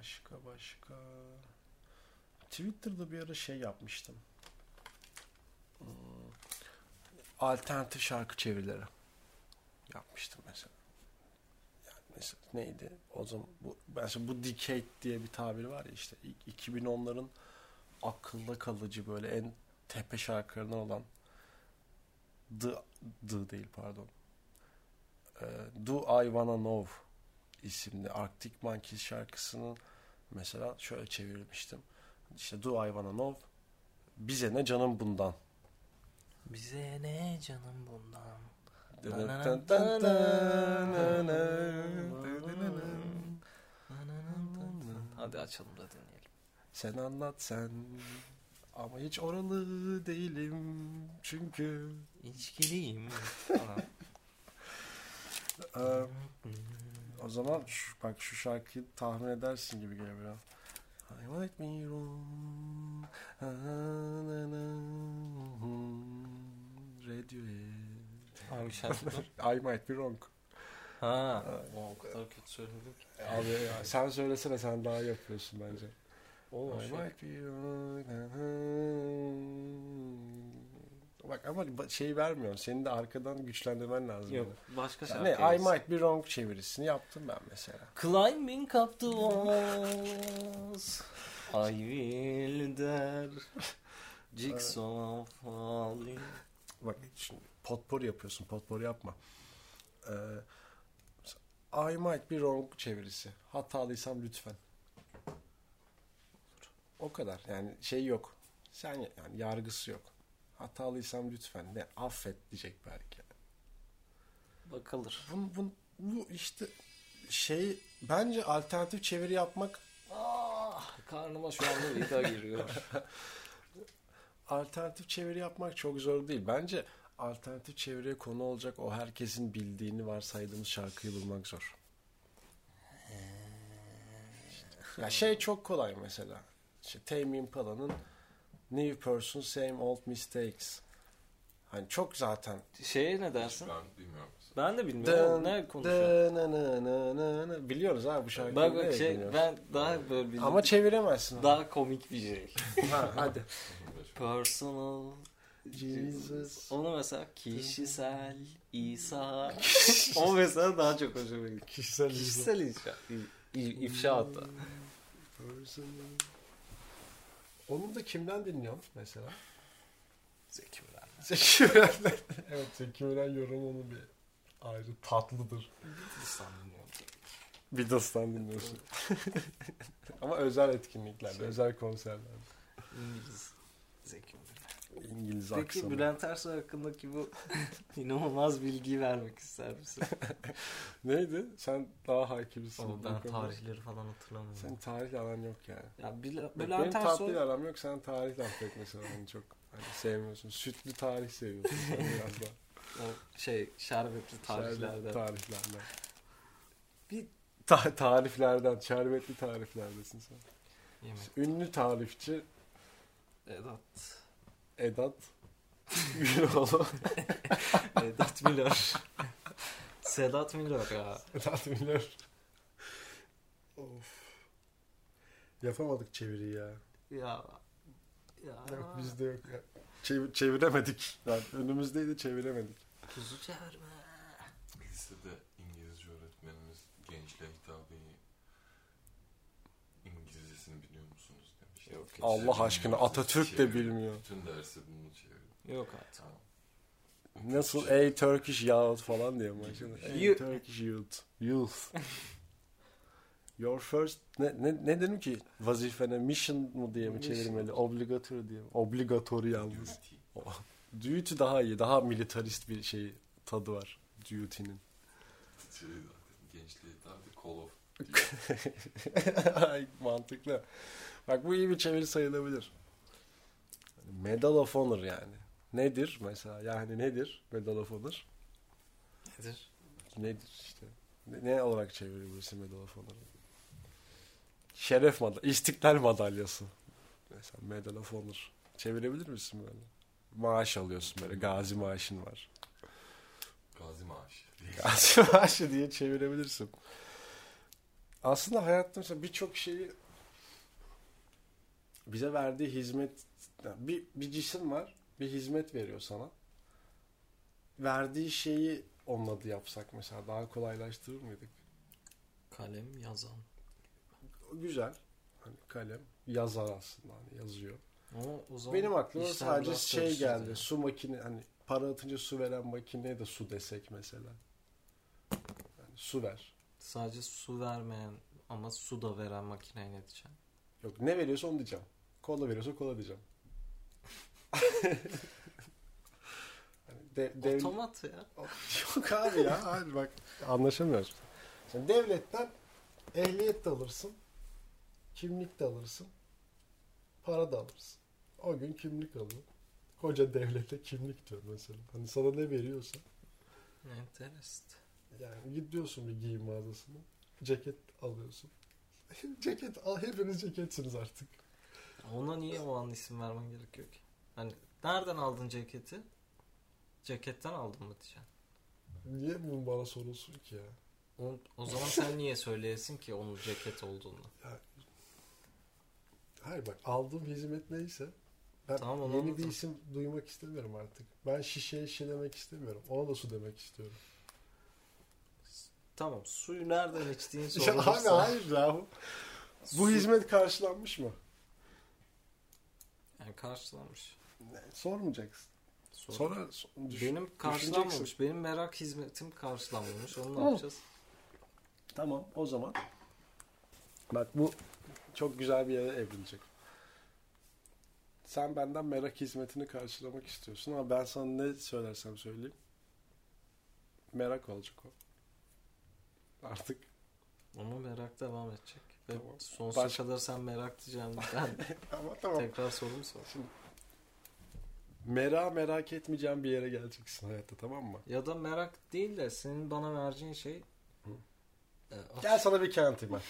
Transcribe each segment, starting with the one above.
Başka başka. Twitter'da bir ara şey yapmıştım. Hmm. Alternatif şarkı çevirileri yapmıştım mesela. Mesela neydi? O zaman bu mesela bu decade diye bir tabir var ya işte ilk 2010'ların akılda kalıcı böyle en tepe şarkılarından olan The, The değil pardon. Ee, Do I Wanna Know isimli Arctic Monkeys şarkısının mesela şöyle çevirmiştim. İşte Do I Wanna Know bize ne canım bundan. Bize ne canım bundan. Hadi açalım da dinleyelim. Sen anlat sen ama hiç oralı değilim çünkü İçkiliyim. O zaman şu, bak şu şarkıyı tahmin edersin gibi geliyor biraz. I might be wrong. Radiohead. Hangi şarkı bu? I might be wrong. Ha. O kadar kötü söyledim ki. Abi ya, sen söylesene sen daha yapıyorsun bence. O I şey. might be wrong. Bak ama şey vermiyor. Senin de arkadan güçlendirmen lazım. Yok bunu. başka şarkı. ne? I might be wrong çevirisini yaptım ben mesela. Climbing up the walls I will dare Jigsaw falling Bak şimdi potpourri yapıyorsun. Potpourri yapma. Ee, I might be wrong çevirisi. Hatalıysam lütfen. O kadar. Yani şey yok. Sen yani yargısı yok. Hatalıysam lütfen. Ne affet diyecek belki. Bakılır. Bu, bu, bu işte şey bence alternatif çeviri yapmak Ah, karnıma şu anda vida giriyor. alternatif çeviri yapmak çok zor değil. Bence alternatif çeviriye konu olacak o herkesin bildiğini varsaydığımız şarkıyı bulmak zor. Ya şey çok kolay mesela. İşte Tame Impala'nın New Person Same Old Mistakes. Hani çok zaten. Şeye ne dersin? Ben bilmiyorum. Ben de bilmiyorum. Ne konuşuyor? Dın, nı, nı, nı, nı. Biliyoruz ha bu şarkıyı. Bak bak şey ben daha böyle bir Ama çeviremezsin. daha komik bir şey. ha, hadi. Personal Jesus. Onu mesela kişisel İsa o mesela daha çok hoşuma gidiyor. Kişisel Kişisel ifşa. İ- ifşa hatta. Personal. Onu da kimden dinliyorsun mesela? Zeki Müren. Zeki Müren'den. evet Zeki Müren yorumu bir ayrı tatlıdır. Hindistan dinliyorum. Beatles'tan dinliyorsun. Ama özel etkinliklerde, özel konserlerde. İngiliz. Zeki. İngiliz Peki aksanı. Bülent Ersoy hakkındaki bu inanılmaz bilgiyi vermek ister misin? Neydi? Sen daha hakimsin. Bu ben tarihleri falan hatırlamıyorum. Senin tarihle aran yok yani. Ya Bül- Bak, benim Bülent Ersoy tatlıyla aram yok. Sen tarihle pek mesela hani çok hani sevmiyorsun. Sütlü tarih seviyorsun. Sen biraz daha. o şey şerbetli tarihlerde. Şerbetli tariflerden. Bir ta- tariflerden, şerbetli tariflerdesin sen. Yemek. Ünlü tarifçi Edat. Edat Güloğlu. Edat Miller. Sedat Miller ya. Edat Miller. of. Yapamadık çeviriyi ya. Ya. Ya. Yok bizde yok ya. Çev- çeviremedik. Yani önümüzdeydi çeviremedik. Kuzu çevirme. Lisede İngilizce öğretmenimiz gençliğe hitabı Yok, Allah aşkına Atatürk de bilmiyor. Bütün dersi bunu çevirin. Yok artık. Nasıl ey Turkish youth falan diye başladı. Ey Turkish youth. Youth. Your first ne, ne, ne dedim ki vazifene mission mu diye mi Mission. çevirmeli? Obligatory diye mi? Obligatory yalnız. Duty. Duty daha iyi. Daha militarist bir şey tadı var. Duty'nin. Şey gençliğe Call of Ay, Mantıklı. Bak bu iyi bir çeviri sayılabilir. Medal of Honor yani. Nedir mesela? Yani nedir Medal of Honor? Nedir? Nedir işte? Ne, ne olarak çevirebilirsin Medal of Honor'ı? Şeref madalyası. İstiklal madalyası. Mesela Medal of Honor. Çevirebilir misin böyle? Maaş alıyorsun böyle. Gazi maaşın var. Gazi Maaşı. Gazi maaşı diye çevirebilirsin. Aslında hayatta mesela birçok şeyi bize verdiği hizmet yani bir, bir cisim var bir hizmet veriyor sana. Verdiği şeyi onun adı yapsak mesela daha kolaylaştırır mıydık? Kalem yazan. Güzel. Hani kalem yazar aslında hani yazıyor. Ama o zaman Benim aklıma sadece şey geldi. yani. Su makine hani para atınca su veren makineye de su desek mesela. Yani su ver. Sadece su vermeyen ama su da veren makineye ne diyeceğim? Yok ne veriyorsa onu diyeceğim. Kola veriyorsa kola diyeceğim. hani de, dev- Otomat ya. Yok abi ya. Hadi bak anlaşamıyoruz. Şimdi devletten ehliyet de alırsın. Kimlik de alırsın. Para da alırsın. O gün kimlik alıyor. Koca devlete kimlik diyor mesela. Hani sana ne veriyorsa. Enteresan. Yani gidiyorsun bir giyim mağazasına. Ceket alıyorsun. ceket al. Hepiniz ceketsiniz artık. Ona niye o an isim vermen gerekiyor ki? Hani nereden aldın ceketi? Ceketten aldın mı diyeceğim. Niye bunun bana sorulsun ki ya? O, o zaman sen niye söyleyesin ki onun ceket olduğunu? Hayır bak aldığım hizmet neyse ben Tamam, yeni bir anladım. isim duymak istemiyorum artık. Ben şişeye şişe demek istemiyorum. Ona da su demek istiyorum. Tamam suyu nereden içtiğin Ya sorulursa. abi hayır yahu. Bu Su- hizmet karşılanmış mı? Yani karşılanmış. Ne, sormayacaksın. Sor. Sonra so- düş- Benim karşılanmamış. Benim merak hizmetim karşılanmamış. Onu ne yapacağız? Tamam o zaman. Bak bu çok güzel bir yere evrilecek. Sen benden merak hizmetini karşılamak istiyorsun ama ben sana ne söylersem söyleyeyim. Merak olacak o. Artık Ama merak devam edecek. Ve Tamam. sonsuza Başka- kadar sen merak diyeceğim. Ama tamam. tekrar soru mu sor? Merak merak etmeyeceğim bir yere geleceksin hayatta tamam mı? Ya da merak değil de senin bana vereceğin şey Hı. e, Gel sana bir anlatayım ben.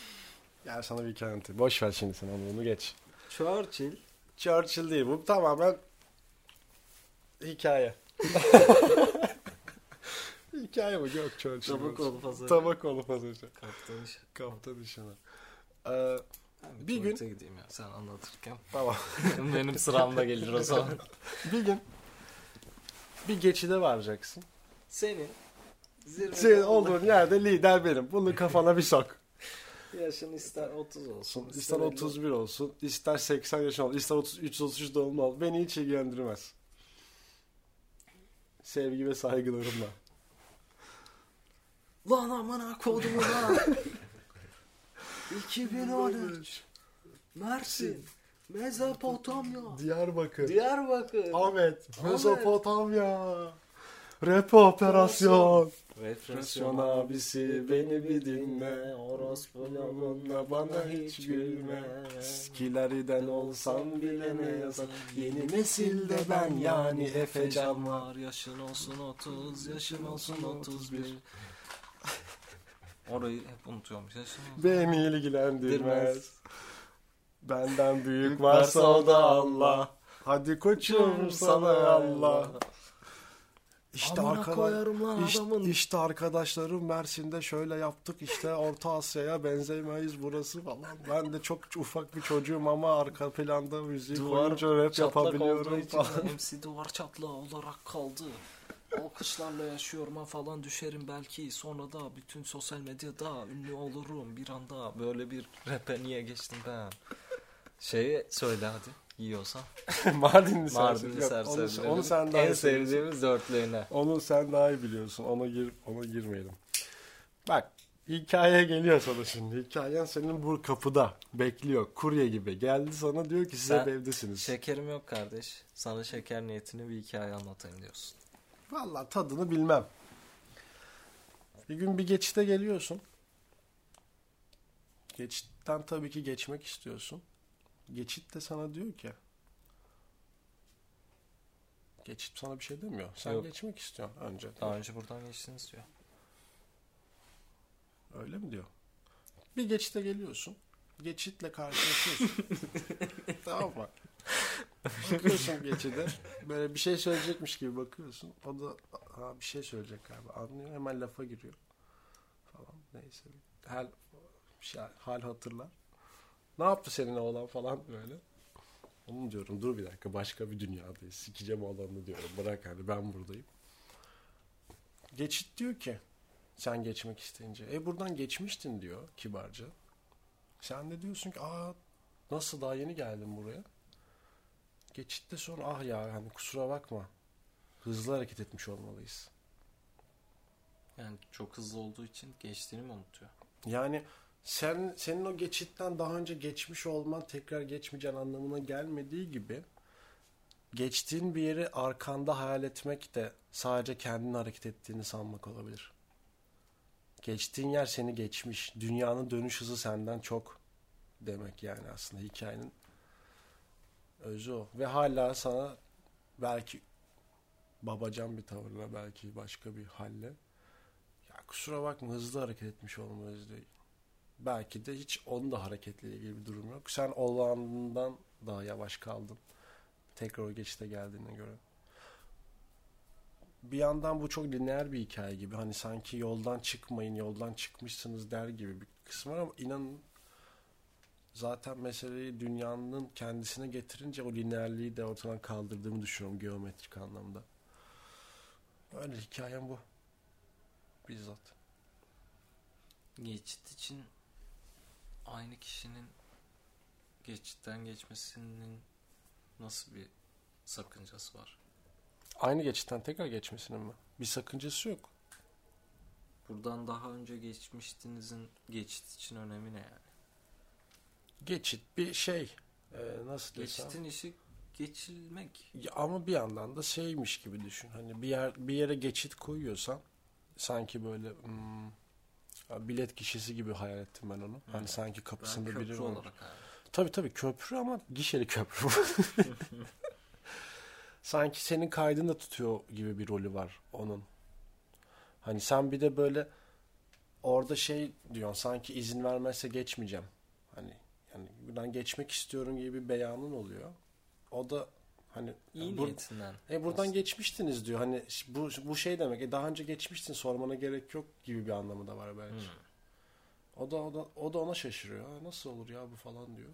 Gel sana bir anlatayım. Boş ver şimdi sen onu, onu geç. Churchill Churchill değil bu tamamen hikaye. hikaye bu yok Churchill. tabak olup hazır. Tabak olup hazırca. Kaptan iş. Kaptan işine. Ee, Bir gün- gideyim ya sen anlatırken. tamam. Benim sıramda gelir o zaman. bir gün bir geçide varacaksın. Senin zirvede Senin olduğun yerde lider benim. Bunu kafana bir sok. yaşın ister 30 olsun. İster 50 31 olsun, ister 80 yaş olsun, ister 33 33 doğumlu ol. Beni hiç ilgilendirmez. Sevgi ve saygılarımla. Lan amına kodumu lan. 2013 Mersin Mezopotamya Diyarbakır. Diyarbakır Ahmet. Mezopotamya. Rap operasyon. Represyon abisi beni bir dinle. Orospu Yolunda bana hiç gülme. Skileriden olsam bile ne yazar. Yeni nesilde ben yani Efecan var. var Yaşın olsun 30 Yaşın olsun 31 Orayı hep unutuyormuş Beni ilgilendirmez. Dirmez. Benden büyük varsa o da Allah. Hadi koçum sana Allah. İşte Amına lan işte, işte arkadaşlarım Mersin'de şöyle yaptık işte Orta Asya'ya benzemeyiz burası falan. Ben de çok ufak bir çocuğum ama arka planda müziği Duvar koyunca rap yapabiliyorum için falan. MC duvar çatlağı olarak kaldı. Alkışlarla yaşıyorum falan düşerim belki. Sonra da bütün sosyal medyada ünlü olurum bir anda. Böyle bir rap'e niye geçtim ben? Şeyi söyle hadi yiyorsan. Mardinli Mardinli serseri. Yok, Onu, onu sen daha en sevdiğimiz. dörtlüğüne. Onu sen daha iyi biliyorsun. Ona gir ona girmeyelim. Bak hikaye geliyor sana şimdi. Hikayen senin bu kapıda bekliyor. Kurye gibi. Geldi sana diyor ki siz hep evdesiniz. Şekerim yok kardeş. Sana şeker niyetine bir hikaye anlatayım diyorsun. Vallahi tadını bilmem. Bir gün bir geçite geliyorsun. Geçitten tabii ki geçmek istiyorsun. Geçit de sana diyor ki Geçit sana bir şey demiyor. Sen Yok. geçmek istiyorsun önce. Daha önce buradan geçtiniz diyor. Öyle mi diyor? Bir geçite geliyorsun. Geçitle karşılaşıyorsun. tamam mı? Bakıyorsun geçide. Böyle bir şey söyleyecekmiş gibi bakıyorsun. O da ha, bir şey söyleyecek galiba. Anlıyor. Hemen lafa giriyor. Falan. Neyse. Bir şey, hal hatırlar. Ne yaptı senin oğlan falan böyle. Onu diyorum dur bir dakika başka bir dünyadayız. Sikeceğim oğlanı diyorum. Bırak hani ben buradayım. Geçit diyor ki sen geçmek isteyince. E buradan geçmiştin diyor kibarca. Sen de diyorsun ki aa nasıl daha yeni geldim buraya. Geçitte sonra ah ya hani kusura bakma. Hızlı hareket etmiş olmalıyız. Yani çok hızlı olduğu için geçtiğini mi unutuyor? Yani sen senin o geçitten daha önce geçmiş olman tekrar geçmeyeceğin anlamına gelmediği gibi geçtiğin bir yeri arkanda hayal etmek de sadece kendin hareket ettiğini sanmak olabilir. Geçtiğin yer seni geçmiş. Dünyanın dönüş hızı senden çok demek yani aslında hikayenin özü o. Ve hala sana belki babacan bir tavırla belki başka bir halle ya kusura bakma hızlı hareket etmiş olmalıyız diyor. Belki de hiç onun da hareketle ilgili bir durum yok. Sen olağanından daha yavaş kaldın. Tekrar o geçişte geldiğine göre. Bir yandan bu çok lineer bir hikaye gibi. Hani sanki yoldan çıkmayın, yoldan çıkmışsınız der gibi bir kısmı ama inanın zaten meseleyi dünyanın kendisine getirince o lineerliği de ortadan kaldırdığımı düşünüyorum geometrik anlamda. Öyle hikayem bu. Bizzat. Geçit için aynı kişinin geçitten geçmesinin nasıl bir sakıncası var? Aynı geçitten tekrar geçmesinin mi? Bir sakıncası yok. Buradan daha önce geçmiştinizin geçit için önemi ne yani? Geçit bir şey. Ee, nasıl desem? Geçitin işi geçilmek. Ya ama bir yandan da şeymiş gibi düşün. Hani bir yer bir yere geçit koyuyorsan sanki böyle hmm, bilet kişisi gibi hayal ettim ben onu. Hani sanki Ben kapısında biri olarak Tabii tabii köprü ama gişeli köprü. Sanki senin kaydını da tutuyor gibi bir rolü var onun. Hani sen bir de böyle orada şey diyorsun sanki izin vermezse geçmeyeceğim. Hani yani buradan geçmek istiyorum gibi bir beyanın oluyor. O da hani İyi bur- niyetinden. e buradan aslında. geçmiştiniz diyor. Hani bu bu şey demek. E daha önce geçmiştin sormana gerek yok gibi bir anlamı da var belki. Hmm. O da o da o da ona şaşırıyor. Ha, nasıl olur ya bu falan diyor.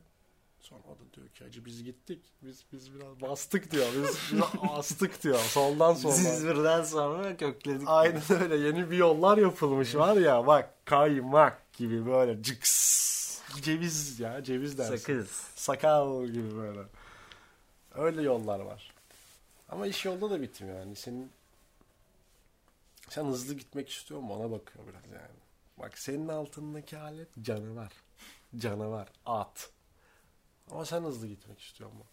Sonra o da diyor ki acı biz gittik. Biz biz biraz bastık diyor. Biz biraz astık diyor. Soldan soldan. Zizvirden sonra kökledik. Aynen öyle. Yeni bir yollar yapılmış var ya bak kaymak gibi böyle cıks. Ceviz ya ceviz dersin. Sakız. Sakal gibi böyle. Öyle yollar var. Ama iş yolda da bitmiyor yani. Senin sen hızlı gitmek istiyor mu ona bakıyor biraz yani. Bak senin altındaki alet canavar. Canavar. At. Ama sen hızlı gitmek istiyor mu?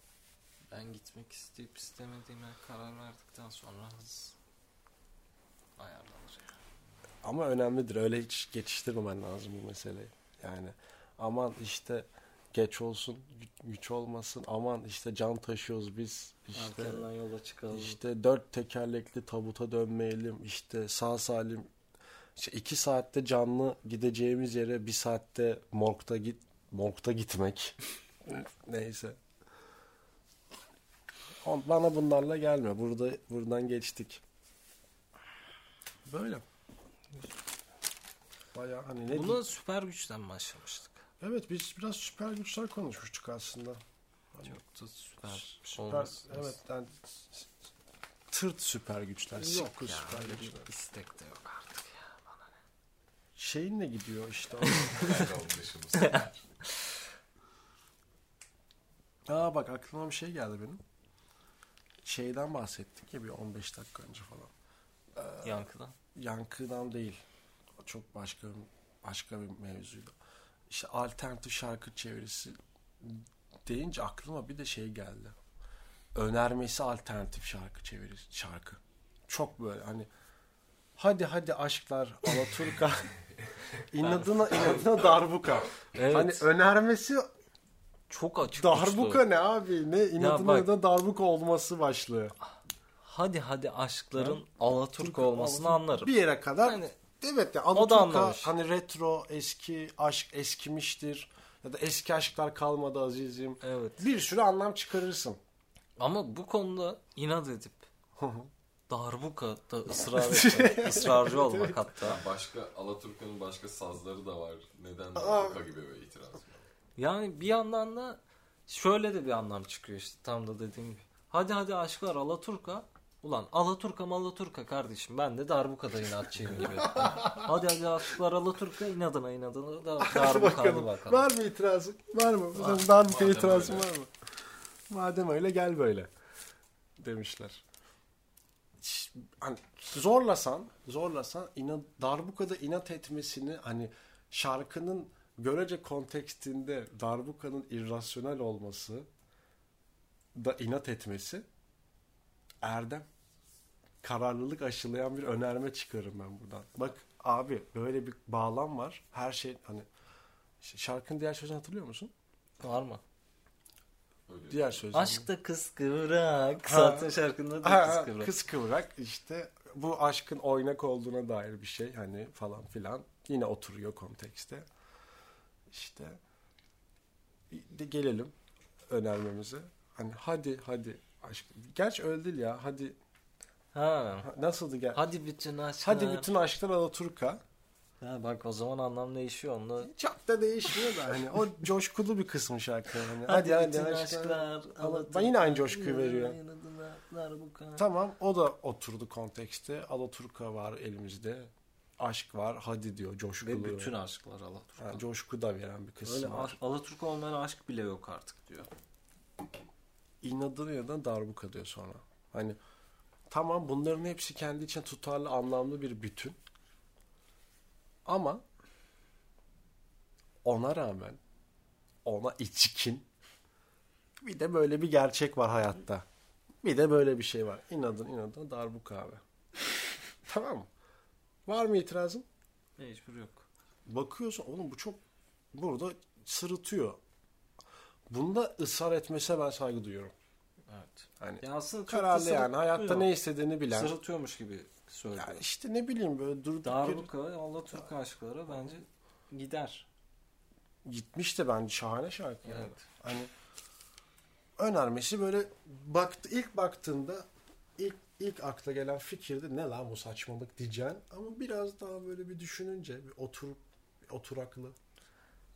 Ben gitmek isteyip istemediğime karar verdikten sonra hız ayarlanır. yani. Ama önemlidir. Öyle hiç geçiştirmemen lazım bu meseleyi. Yani aman işte geç olsun, gü- güç olmasın. Aman işte can taşıyoruz biz. İşte Erkenden yola çıkalım. İşte dört tekerlekli tabuta dönmeyelim. İşte sağ salim işte iki saatte canlı gideceğimiz yere bir saatte morgda git morgda gitmek. Neyse. Bana bunlarla gelmiyor. Burada buradan geçtik. Böyle. Bayağı hani ne Buna süper güçten başlamıştık. Evet biz biraz süper güçler konuşmuştuk aslında. Hani Çok da süper, süper olmasın. evet yani tırt süper güçler. Yok ya süper öyle güçler. bir istek de yok artık ya. Şeyinle gidiyor işte. Aa bak aklıma bir şey geldi benim. Şeyden bahsettik ya bir 15 dakika önce falan. Yankıdan. Yankıdan değil. O çok başka başka bir mevzuydu. İşte alternatif şarkı çevirisi deyince aklıma bir de şey geldi. Önermesi alternatif şarkı çevirisi şarkı. Çok böyle hani hadi hadi aşklar Alaturka inadına inadına darbuka. Evet. Hani önermesi çok açık darbuka uçlu. ne abi? Ne inadına bak- inadına darbuka olması başlığı. Hadi hadi aşkların Ha? Alaturk olmasını anlarım. Bir yere kadar Yani evet ya o da Alaturka anlamış. hani retro eski aşk eskimiştir ya da eski aşklar kalmadı azizim. evet. Bir sürü anlam çıkarırsın. Ama bu konuda inat edip Darbuka da ısrar etmek, ısrarcı olmak hatta. Başka Alaturka'nın başka sazları da var. Neden darbuka gibi bir itiraz var. Yani bir yandan da şöyle de bir anlam çıkıyor işte tam da dediğim gibi. Hadi hadi aşklar Alaturka. Ulan Alaturka Malaturka kardeşim ben de Darbuka'da inatçıyım gibi. hadi hadi aşklar Alaturka inadına inadına da Darbuka hadi bakalım. Var mı itirazın? Var mı? Var. Senin darbuka Madem itirazın var mı? Madem öyle gel böyle demişler. Hani zorlasan, zorlasan inat, darbukada inat etmesini hani şarkının görece kontekstinde darbuka'nın irrasyonel olması da inat etmesi erdem kararlılık aşılayan bir önerme çıkarım ben buradan. Bak abi böyle bir bağlam var. Her şey hani şarkının diğer sözünü hatırlıyor musun? Var mı? Öyle Diğer sözü. Aşkta kıskıvrak. Ha. Zaten şarkında da ha, kıskıvrak. kız kıvrak işte bu aşkın oynak olduğuna dair bir şey hani falan filan yine oturuyor kontekste. İşte de gelelim önermemize. Hani hadi hadi aşk. Gerçi öyle değil ya. Hadi Ha. nasıldı gel? Hadi, Hadi bütün aşklar. bütün aşklar Alaturka. Ha, bak o zaman anlam değişiyor. Onu Çok da değişmiyor da hani o coşkulu bir kısmı şarkının. Hani, Hadi, hadi hadi aşklar. aşklar. Ama yine aynı coşkuyu veriyor. Tamam o da oturdu kontekste. Alaturka var elimizde. Aşk var. Hadi diyor coşkulu. Ve bütün aşklar Alaturka. Ha, coşku da veren bir kısım Öyle var. Alaturka olmayan aşk bile yok artık diyor. İnadına ya da darbuka diyor sonra. Hani tamam bunların hepsi kendi için tutarlı anlamlı bir bütün. Ama ona rağmen ona içkin bir de böyle bir gerçek var hayatta. Bir de böyle bir şey var. İnadın inadına darbuka abi. tamam mı? Var mı itirazın? Mecbur yok. bakıyorsun oğlum bu çok burada sırıtıyor. Bunda ısrar etmesine ben saygı duyuyorum. Evet. Hani Ya aslında kararlı yani hayatta ne istediğini bilen. Sırıtıyormuş gibi söylüyor. Yani işte ne bileyim böyle durduk yere Darbuka ve Alaturka aşkları bence gider. gitmiş de bence şahane şarkı. Yani. Evet. Hani önermesi böyle baktı ilk baktığında ilk ilk akla gelen fikirde ne lan bu saçmalık diyeceksin ama biraz daha böyle bir düşününce bir oturup bir oturaklı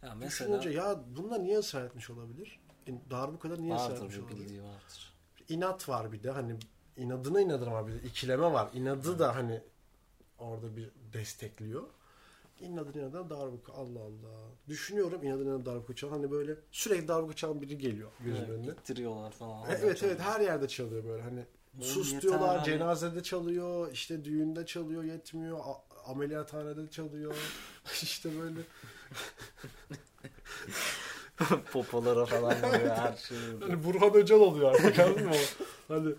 Ya mesela düşününce ya bunda niye ısrar etmiş olabilir? E, Darbuka'da niye vardır bir olabilir? bildiği vardır. inat var bir de hani inadına inadına var bir de ikileme var. İnadı da hani orada bir destekliyor. İnadına inadına darbuka Allah Allah. Düşünüyorum inadına inadına darbuka çalan hani böyle sürekli darbuka çalan biri geliyor gözümün Evet, önüne. ittiriyorlar falan. Evet evet her yerde çalıyor böyle hani Oğlum sus yeter diyorlar hani. cenazede çalıyor işte düğünde çalıyor yetmiyor ameliyathanede çalıyor işte böyle Popolara falan vuruyor her şey. Hani Burhan Öcal oluyor artık anladın mı? Hani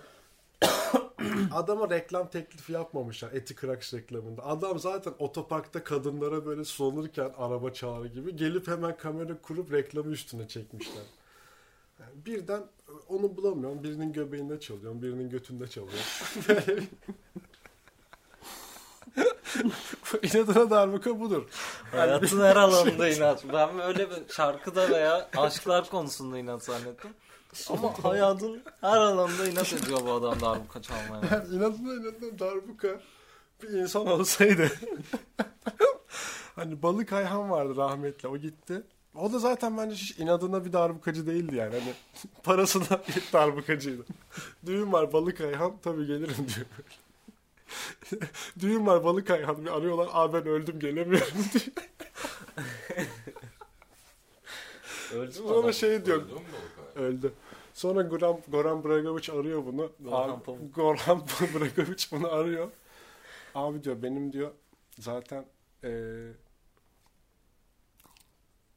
adama reklam teklifi yapmamışlar Eti Kraks reklamında. Adam zaten otoparkta kadınlara böyle sulanırken araba çağrı gibi gelip hemen kamera kurup reklamı üstüne çekmişler. Yani birden onu bulamıyorum. Birinin göbeğinde çalıyorum, birinin götünde çalıyorum. Böyle İnadına darbuka budur. Hayatın her alanında inat. Ben böyle bir şarkıda veya aşklar konusunda inat zannettim. Ama hayatın her alanında inat ediyor bu adam darbuka çalmaya. Yani inadına inadına darbuka bir insan olsaydı. hani Balık Ayhan vardı rahmetli o gitti. O da zaten bence hiç inadına bir darbukacı değildi yani. Hani parasına bir darbukacıydı. Düğün var Balık Ayhan tabii gelirim diyor. Düğün var Balık Ayhan arıyorlar. Aa ben öldüm gelemiyorum diyor. Öldü mü Sonra adam? şey diyor. Öldü mü balık abi? Öldü. Sonra Goran, Goran Bragovic arıyor bunu. Goran Abi, Pamuk. Goran Bragovic bunu arıyor. Abi diyor benim diyor zaten eee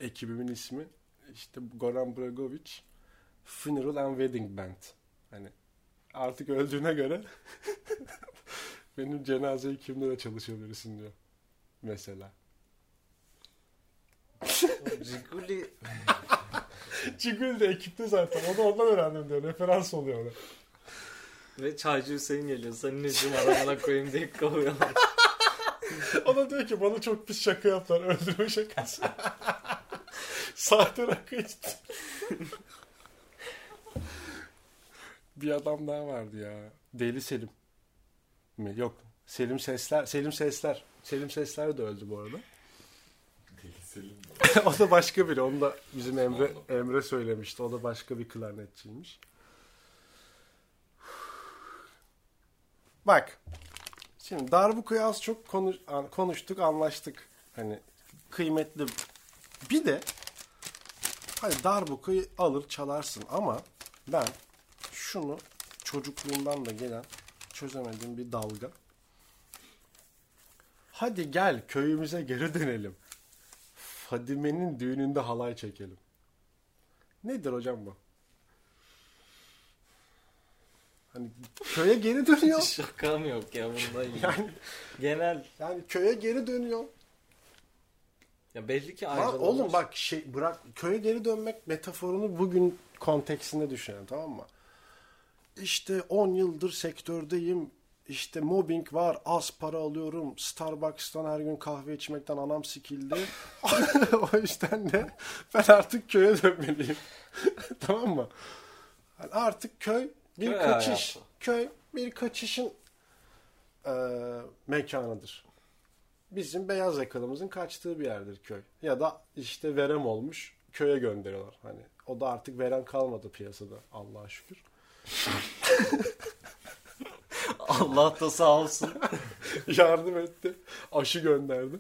ekibimin ismi işte Goran Bragovic Funeral and Wedding Band. Hani artık öldüğüne göre benim cenaze ekibimde de çalışabilirsin diyor. Mesela. Ciguli Cigül de ekipte zaten. O da ondan öğrendim diyor. Referans oluyor ona. ve Çaycı Hüseyin geliyor. Senin işin arabana koyayım diye kovuyorlar. O da diyor ki bana çok pis şaka yaptılar. Öldürme şakası. Sahte rakı içti. bir adam daha vardı ya. Deli Selim. Mi? Yok. Selim Sesler. Selim Sesler. Selim Sesler de öldü bu arada. Selim. o da başka biri. Onu da bizim Emre Emre söylemişti. O da başka bir klarnetçiymiş. Bak. Şimdi darbukayı az çok konuş, konuştuk, anlaştık. Hani kıymetli. Bir de hani darbukayı alır çalarsın ama ben şunu çocukluğumdan da gelen çözemediğim bir dalga. Hadi gel köyümüze geri dönelim. Fadime'nin düğününde halay çekelim. Nedir hocam bu? Hani köye geri dönüyor. Şakam yok ya bunda iyi. Yani, Genel yani köye geri dönüyor. ya belli ki ayrılmış. oğlum bak şey bırak köye geri dönmek metaforunu bugün konteksinde düşünelim tamam mı? İşte 10 yıldır sektördeyim. İşte mobbing var. Az para alıyorum. Starbucks'tan her gün kahve içmekten anam sikildi. o yüzden de ben artık köye dönmeliyim. tamam mı? Yani artık köy bir Köy kaçış. hayatı. Köy bir kaçışın eee, mekanıdır. Bizim beyaz yakalımızın kaçtığı bir yerdir köy. Ya da işte verem olmuş köye gönderiyorlar. Hani o da artık veren kalmadı piyasada Allah'a şükür. Allah da sağ olsun. Yardım etti. Aşı gönderdi.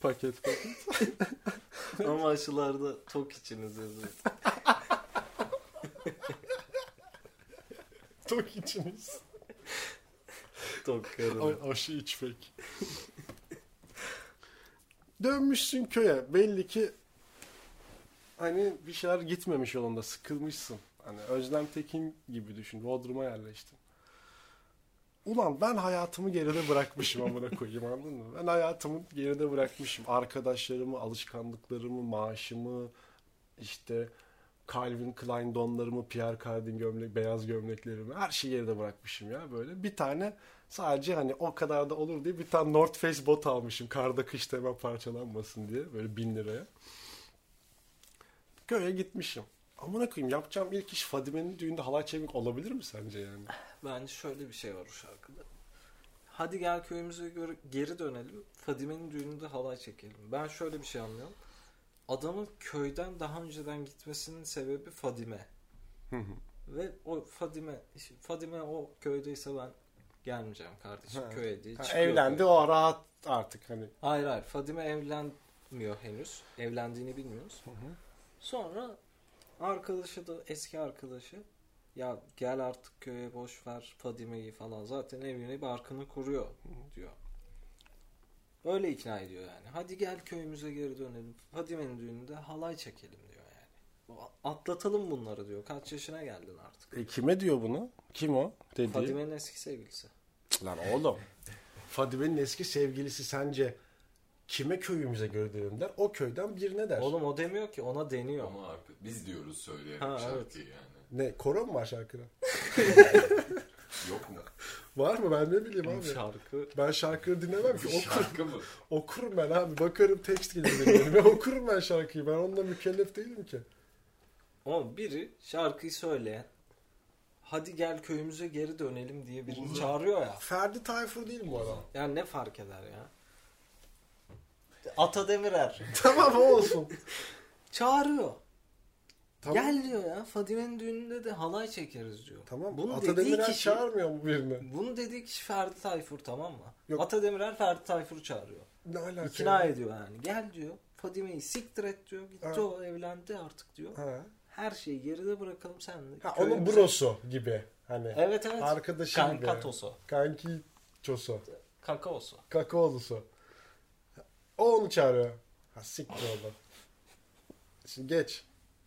Paket paket. Ama aşılarda tok içiniz yazıyor. Tok içiniz. Tok karın. Ay, aşı içmek. Dönmüşsün köye. Belli ki hani bir şeyler gitmemiş yolunda. Sıkılmışsın. Hani Özlem Tekin gibi düşün. Bodrum'a yerleştin. Ulan ben hayatımı geride bırakmışım amına koyayım anladın mı? Ben hayatımı geride bırakmışım. Arkadaşlarımı, alışkanlıklarımı, maaşımı, işte Calvin Klein donlarımı, Pierre Cardin gömlek, beyaz gömleklerimi her şeyi geride bırakmışım ya böyle. Bir tane sadece hani o kadar da olur diye bir tane North Face bot almışım. Karda kışta hemen parçalanmasın diye böyle bin liraya. Köye gitmişim. Amına koyayım yapacağım ilk iş Fadime'nin düğünde halay çekmek olabilir mi sence yani? Bence şöyle bir şey var o şarkıda. Hadi gel köyümüze göre geri dönelim. Fadime'nin düğününde halay çekelim. Ben şöyle bir şey anlıyorum. Adamın köyden daha önceden gitmesinin sebebi Fadime. Ve o Fadime, Fadime o köydeyse ben gelmeyeceğim kardeşim Ha. köye değil. Ha, evlendi köy. o rahat artık hani. Hayır hayır Fadime evlenmiyor henüz. Evlendiğini bilmiyoruz. Sonra arkadaşı da eski arkadaşı ya gel artık köye boş ver Fadime'yi falan zaten evine barkını kuruyor diyor. Öyle ikna ediyor yani. Hadi gel köyümüze geri dönelim. Fadime'nin düğününde halay çekelim diyor yani. Atlatalım bunları diyor. Kaç yaşına geldin artık. E, kime diyor bunu? Kim o? Dediği. Fadime'nin eski sevgilisi. Lan oğlum. Fadime'nin eski sevgilisi sence kime köyümüze göre der? O köyden birine der. Oğlum o demiyor ki ona deniyor. Ama arka, biz diyoruz söyleyerek Ha, şarkıyı yani. Ne? Koro mu var şarkıda? Yok mu? Var mı? Ben ne bileyim abi. şarkı Ben şarkıyı dinlemem ki. Okur, Şarkı mı? okurum ben abi. Bakarım tekst gelir benim. Ben okurum ben şarkıyı. Ben onunla mükellef değilim ki. Ama biri şarkıyı söyleyen hadi gel köyümüze geri dönelim diye birini çağırıyor ya. Ferdi Tayfur değil mi bu adam? Yani ne fark eder ya? Ata Demirer. tamam o olsun. Çağırıyor. Tamam. Gel diyor ya. Fadime'nin düğününde de halay çekeriz diyor. Tamam. Bunu Ata Demirer kişi, çağırmıyor mu birini? bunu dediği kişi Ferdi Tayfur tamam mı? Yok. Ata Demirer Ferdi Tayfur'u çağırıyor. Ne alaka? İkna ya? ediyor yani. Gel diyor. Fadime'yi siktir et diyor. Gitti Ha. o evlendi artık diyor. Ha. Her şeyi geride bırakalım senle. ha Köyümüze- onun brosu gibi. Hani Evet evet. arkadaşı gibi. Kankatosu. Kanki çosu. Kakaosu. Kakaolusu. O onu çağırıyor. Ha siktir oğlum. Şimdi geç.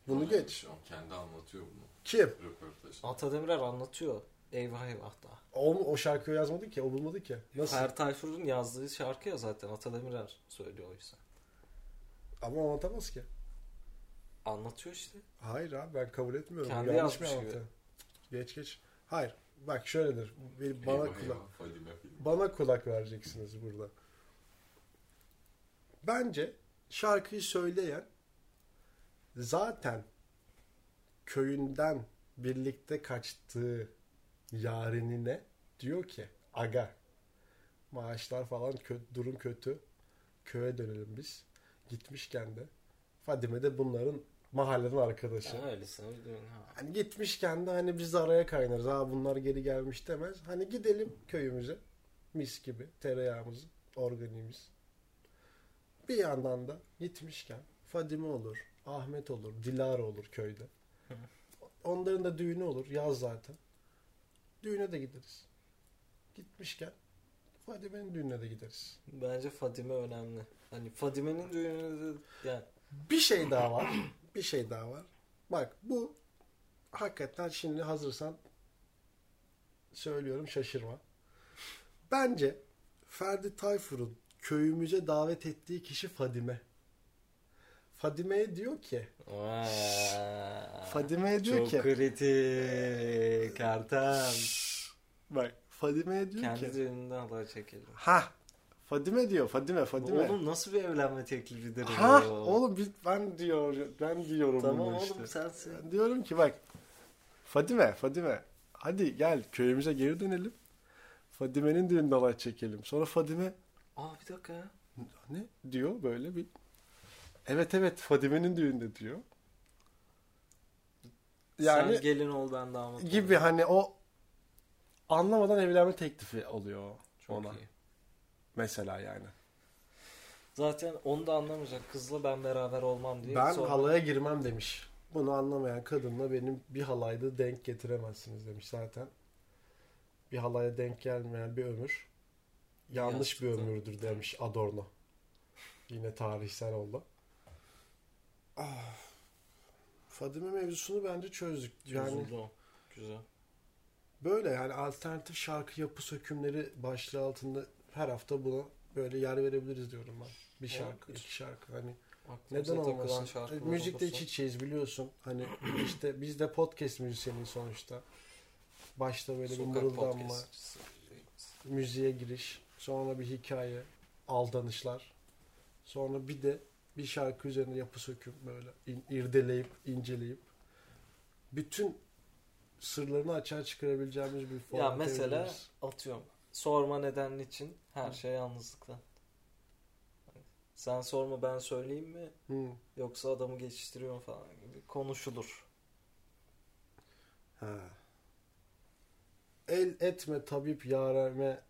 Bunu Aynen, geç. Şu an kendi anlatıyor bunu. Kim? Röportaj. Ata Demirer anlatıyor. Eyvah eyvah da. O, o şarkıyı yazmadı ki. O bulmadı ki. Nasıl? Ferdi Tayfur'un yazdığı şarkı ya zaten. Ata Demirer söylüyor oysa. Ama anlatamaz ki. Anlatıyor işte. Hayır abi ben kabul etmiyorum. Kendi Yanlış yazmış bir gibi. anlatı. Geç geç. Hayır. Bak şöyledir. Bana Eyvah kulak, eyvah bana kulak vereceksiniz burada. Bence şarkıyı söyleyen zaten köyünden birlikte kaçtığı yarenine diyor ki aga Maaşlar falan kö- durum kötü. Köye dönelim biz. Gitmişken de. Fadime de bunların mahallenin arkadaşı. Ha. Hani gitmişken de hani biz de araya kaynarız. Ha bunlar geri gelmiş demez. Hani gidelim köyümüze. Mis gibi tereyağımız, organiğimiz. Bir yandan da gitmişken Fadime olur, Ahmet olur, Dilara olur köyde. Onların da düğünü olur. Yaz zaten. Düğüne de gideriz. Gitmişken Fadime'nin düğününe de gideriz. Bence Fadime önemli. Hani Fadime'nin düğünü de yani Bir şey daha var. Bir şey daha var. Bak bu hakikaten şimdi hazırsan söylüyorum şaşırma. Bence Ferdi Tayfur'un köyümüze davet ettiği kişi Fadime. Fadime'ye diyor ki Vay. Fadime'ye diyor Çok ki kritik Ertem. bak Fadime'ye diyor Kendi ki düğününden halay çekelim. ha Fadime diyor Fadime Fadime. Oğlum nasıl bir evlenme teklifidir ha bu? oğlum ben diyor ben diyorum Tamam oğlum işte. sensin. Ben diyorum ki bak Fadime Fadime hadi gel köyümüze geri dönelim. Fadime'nin düğününde alay çekelim. Sonra Fadime Aa bir dakika ya. ne diyor böyle bir Evet evet Fadime'nin düğünde diyor. Yani Sen gelin ol ben damat gibi hani o anlamadan evlenme teklifi oluyor Çok ona. iyi. Mesela yani. Zaten onu da anlamayacak. Kızla ben beraber olmam diye. Ben sonra- halaya girmem demiş. Bunu anlamayan kadınla benim bir halayda denk getiremezsiniz demiş zaten. Bir halaya denk gelmeyen bir ömür yanlış bir ömürdür demiş Adorno. Yine tarihsel oldu. Ah, Fadime mevzusunu bence çözdük. Yani o. Güzel. böyle yani alternatif şarkı yapı sökümleri başlığı altında her hafta buna böyle yer verebiliriz diyorum ben. Bir şarkı, Olabilir. iki şarkı hani Aklımıza neden takılan olmasın? şarkılar E, Müzikte olursa. iç içeyiz biliyorsun. Hani işte biz de podcast müzisyeniyiz sonuçta. Başta böyle bir Sokak mırıldanma, podcastçısı. müziğe giriş, sonra bir hikaye, aldanışlar. Sonra bir de bir şarkı üzerine yapı söküm böyle in- irdeleyip, inceleyip bütün sırlarını açığa çıkarabileceğimiz bir format Ya mesela verebiliriz. atıyorum. Sorma neden için her şey yalnızlıktan. Sen sorma ben söyleyeyim mi? Hı. Yoksa adamı geçiştiriyor mu falan gibi konuşulur. Ha. El etme tabip yareme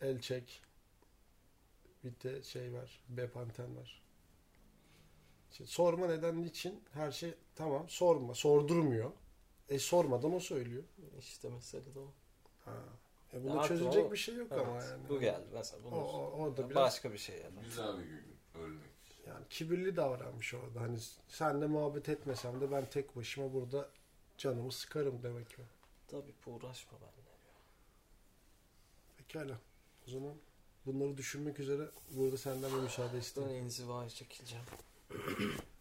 el çek. Bir de şey var. Bepanten var. İşte sorma neden niçin her şey tamam sorma sordurmuyor. E sormadan o söylüyor. İşte mesele de o. Ha. E Ya bunda artık çözülecek o- bir şey yok Evet, ama yani. Bu geldi mesela. O, Bunu o, o da biraz başka bir şey yani. Güzel bir gün örnek. yani kibirli davranmış orada. Hani senle muhabbet etmesem de ben tek başıma burada canımı sıkarım demek ki. Tabii bu uğraşma benimle. Pekala. O zaman bunları düşünmek üzere burada senden bir müsaade Ben istedim. inzivaya çekileceğim.